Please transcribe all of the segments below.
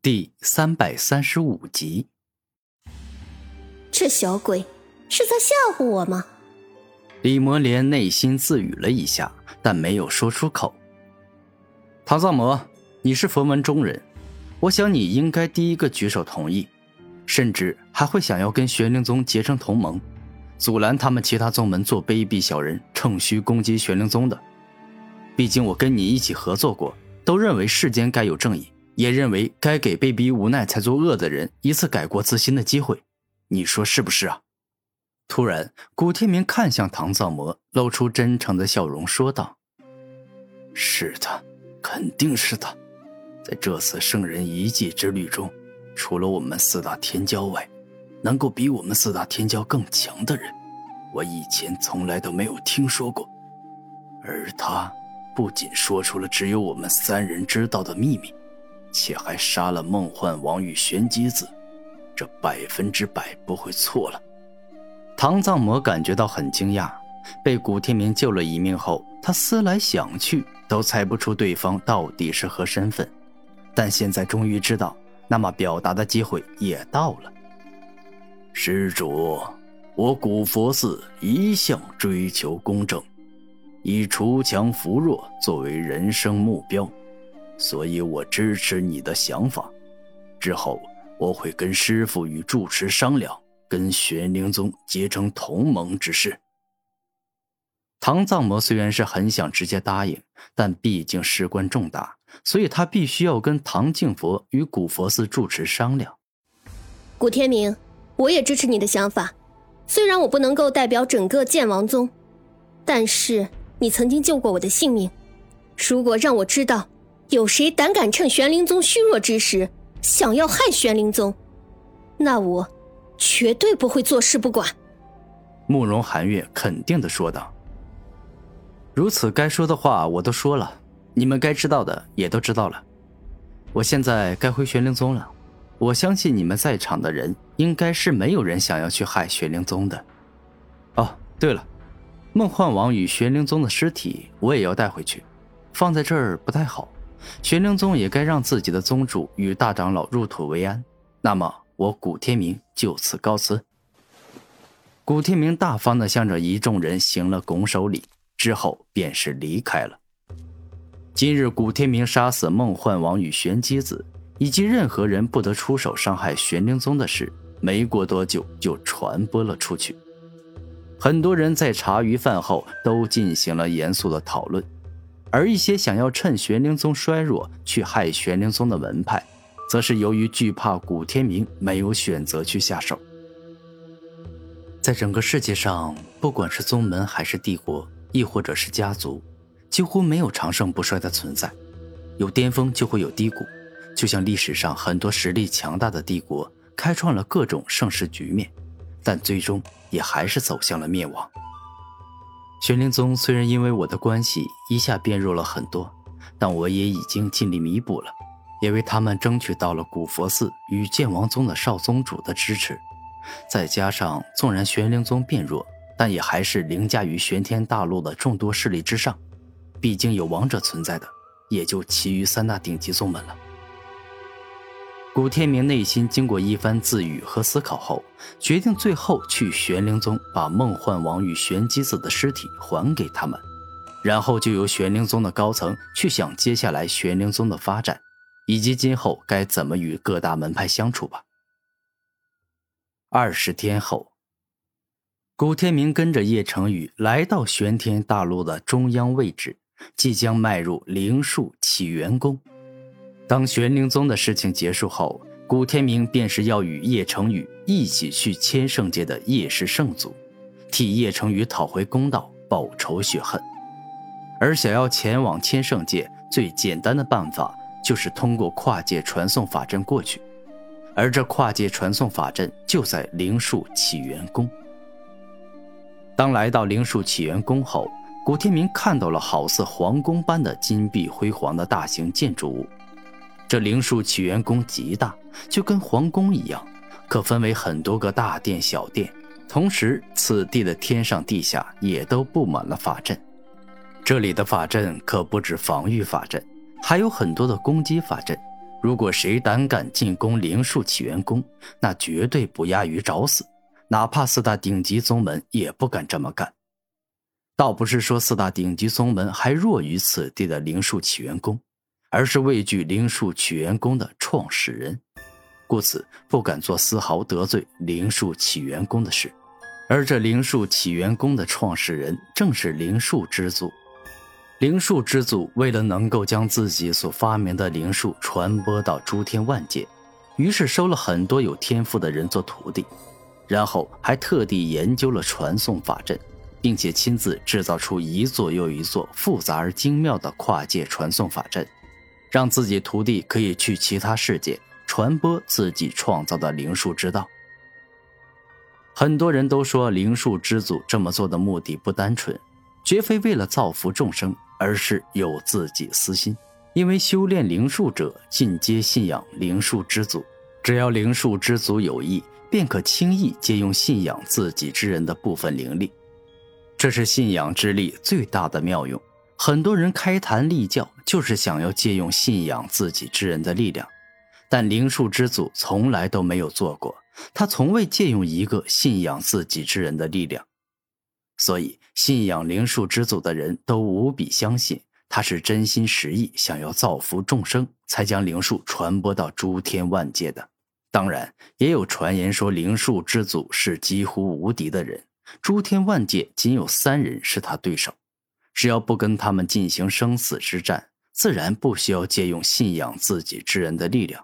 第三百三十五集。这小鬼是在吓唬我吗？李魔莲内心自语了一下，但没有说出口。唐藏魔，你是佛门中人，我想你应该第一个举手同意，甚至还会想要跟玄灵宗结成同盟，阻拦他们其他宗门做卑鄙小人趁虚攻击玄灵宗的。毕竟我跟你一起合作过，都认为世间该有正义。也认为该给被逼无奈才作恶的人一次改过自新的机会，你说是不是啊？突然，古天明看向唐藏魔，露出真诚的笑容，说道：“是的，肯定是的。在这次圣人遗迹之旅中，除了我们四大天骄外，能够比我们四大天骄更强的人，我以前从来都没有听说过。而他，不仅说出了只有我们三人知道的秘密。”且还杀了梦幻王与玄机子，这百分之百不会错了。唐藏魔感觉到很惊讶，被古天明救了一命后，他思来想去都猜不出对方到底是何身份。但现在终于知道，那么表达的机会也到了。施主，我古佛寺一向追求公正，以锄强扶弱作为人生目标。所以我支持你的想法，之后我会跟师傅与住持商量，跟玄灵宗结成同盟之事。唐藏魔虽然是很想直接答应，但毕竟事关重大，所以他必须要跟唐敬佛与古佛寺住持商量。古天明，我也支持你的想法，虽然我不能够代表整个剑王宗，但是你曾经救过我的性命，如果让我知道。有谁胆敢趁玄灵宗虚弱之时想要害玄灵宗，那我绝对不会坐视不管。慕容寒月肯定的说道：“如此，该说的话我都说了，你们该知道的也都知道了。我现在该回玄灵宗了。我相信你们在场的人应该是没有人想要去害玄灵宗的。哦，对了，梦幻王与玄灵宗的尸体我也要带回去，放在这儿不太好。”玄灵宗也该让自己的宗主与大长老入土为安。那么，我古天明就此告辞。古天明大方的向着一众人行了拱手礼，之后便是离开了。今日古天明杀死梦幻王与玄机子，以及任何人不得出手伤害玄灵宗的事，没过多久就传播了出去。很多人在茶余饭后都进行了严肃的讨论。而一些想要趁玄灵宗衰弱去害玄灵宗的门派，则是由于惧怕古天明，没有选择去下手。在整个世界上，不管是宗门还是帝国，亦或者是家族，几乎没有长盛不衰的存在。有巅峰就会有低谷，就像历史上很多实力强大的帝国，开创了各种盛世局面，但最终也还是走向了灭亡。玄灵宗虽然因为我的关系一下变弱了很多，但我也已经尽力弥补了，也为他们争取到了古佛寺与剑王宗的少宗主的支持。再加上，纵然玄灵宗变弱，但也还是凌驾于玄天大陆的众多势力之上。毕竟有王者存在的，也就其余三大顶级宗门了。古天明内心经过一番自语和思考后，决定最后去玄灵宗把梦幻王与玄机子的尸体还给他们，然后就由玄灵宗的高层去想接下来玄灵宗的发展，以及今后该怎么与各大门派相处吧。二十天后，古天明跟着叶成宇来到玄天大陆的中央位置，即将迈入灵树起源宫。当玄灵宗的事情结束后，古天明便是要与叶成宇一起去千圣界的叶氏圣祖，替叶成宇讨回公道，报仇雪恨。而想要前往千圣界，最简单的办法就是通过跨界传送法阵过去，而这跨界传送法阵就在灵树起源宫。当来到灵树起源宫后，古天明看到了好似皇宫般的金碧辉煌的大型建筑物。这灵树起源宫极大，就跟皇宫一样，可分为很多个大殿、小殿。同时，此地的天上地下也都布满了法阵。这里的法阵可不止防御法阵，还有很多的攻击法阵，如果谁胆敢进攻灵树起源宫，那绝对不亚于找死。哪怕四大顶级宗门也不敢这么干。倒不是说四大顶级宗门还弱于此地的灵树起源宫，而是畏惧灵树起源宫的创始人，故此不敢做丝毫得罪灵树起源宫的事。而这灵树起源宫的创始人正是灵树之祖。灵树之祖为了能够将自己所发明的灵术传播到诸天万界，于是收了很多有天赋的人做徒弟，然后还特地研究了传送法阵，并且亲自制造出一座又一座复杂而精妙的跨界传送法阵，让自己徒弟可以去其他世界传播自己创造的灵术之道。很多人都说灵术之祖这么做的目的不单纯，绝非为了造福众生。而是有自己私心，因为修炼灵术者尽皆信仰灵术之祖，只要灵术之祖有意，便可轻易借用信仰自己之人的部分灵力，这是信仰之力最大的妙用。很多人开坛立教，就是想要借用信仰自己之人的力量，但灵术之祖从来都没有做过，他从未借用一个信仰自己之人的力量。所以，信仰灵术之祖的人都无比相信他是真心实意想要造福众生，才将灵术传播到诸天万界的。当然，也有传言说灵术之祖是几乎无敌的人，诸天万界仅有三人是他对手，只要不跟他们进行生死之战，自然不需要借用信仰自己之人的力量。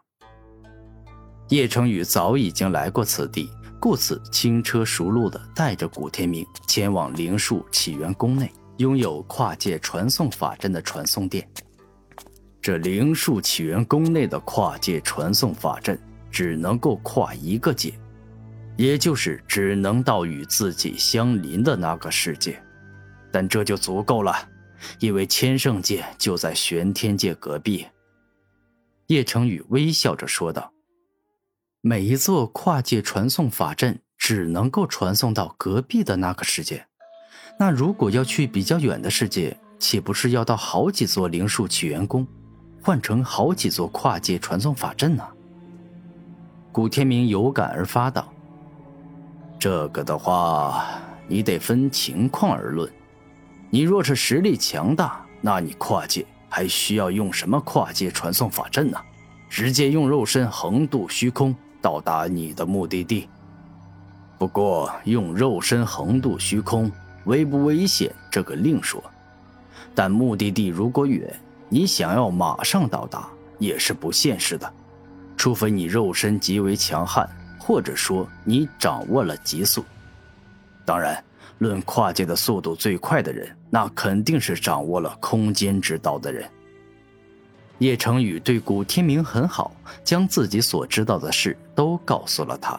叶成宇早已经来过此地。故此，轻车熟路地带着古天明前往灵树起源宫内拥有跨界传送法阵的传送殿。这灵树起源宫内的跨界传送法阵只能够跨一个界，也就是只能到与自己相邻的那个世界。但这就足够了，因为千圣界就在玄天界隔壁。叶成宇微笑着说道。每一座跨界传送法阵只能够传送到隔壁的那个世界，那如果要去比较远的世界，岂不是要到好几座灵树起源宫，换成好几座跨界传送法阵呢？古天明有感而发道：“这个的话，你得分情况而论。你若是实力强大，那你跨界还需要用什么跨界传送法阵呢？直接用肉身横渡虚空。”到达你的目的地。不过，用肉身横渡虚空，危不危险，这个另说。但目的地如果远，你想要马上到达，也是不现实的。除非你肉身极为强悍，或者说你掌握了极速。当然，论跨界的速度最快的人，那肯定是掌握了空间之道的人。叶成宇对古天明很好，将自己所知道的事都告诉了他。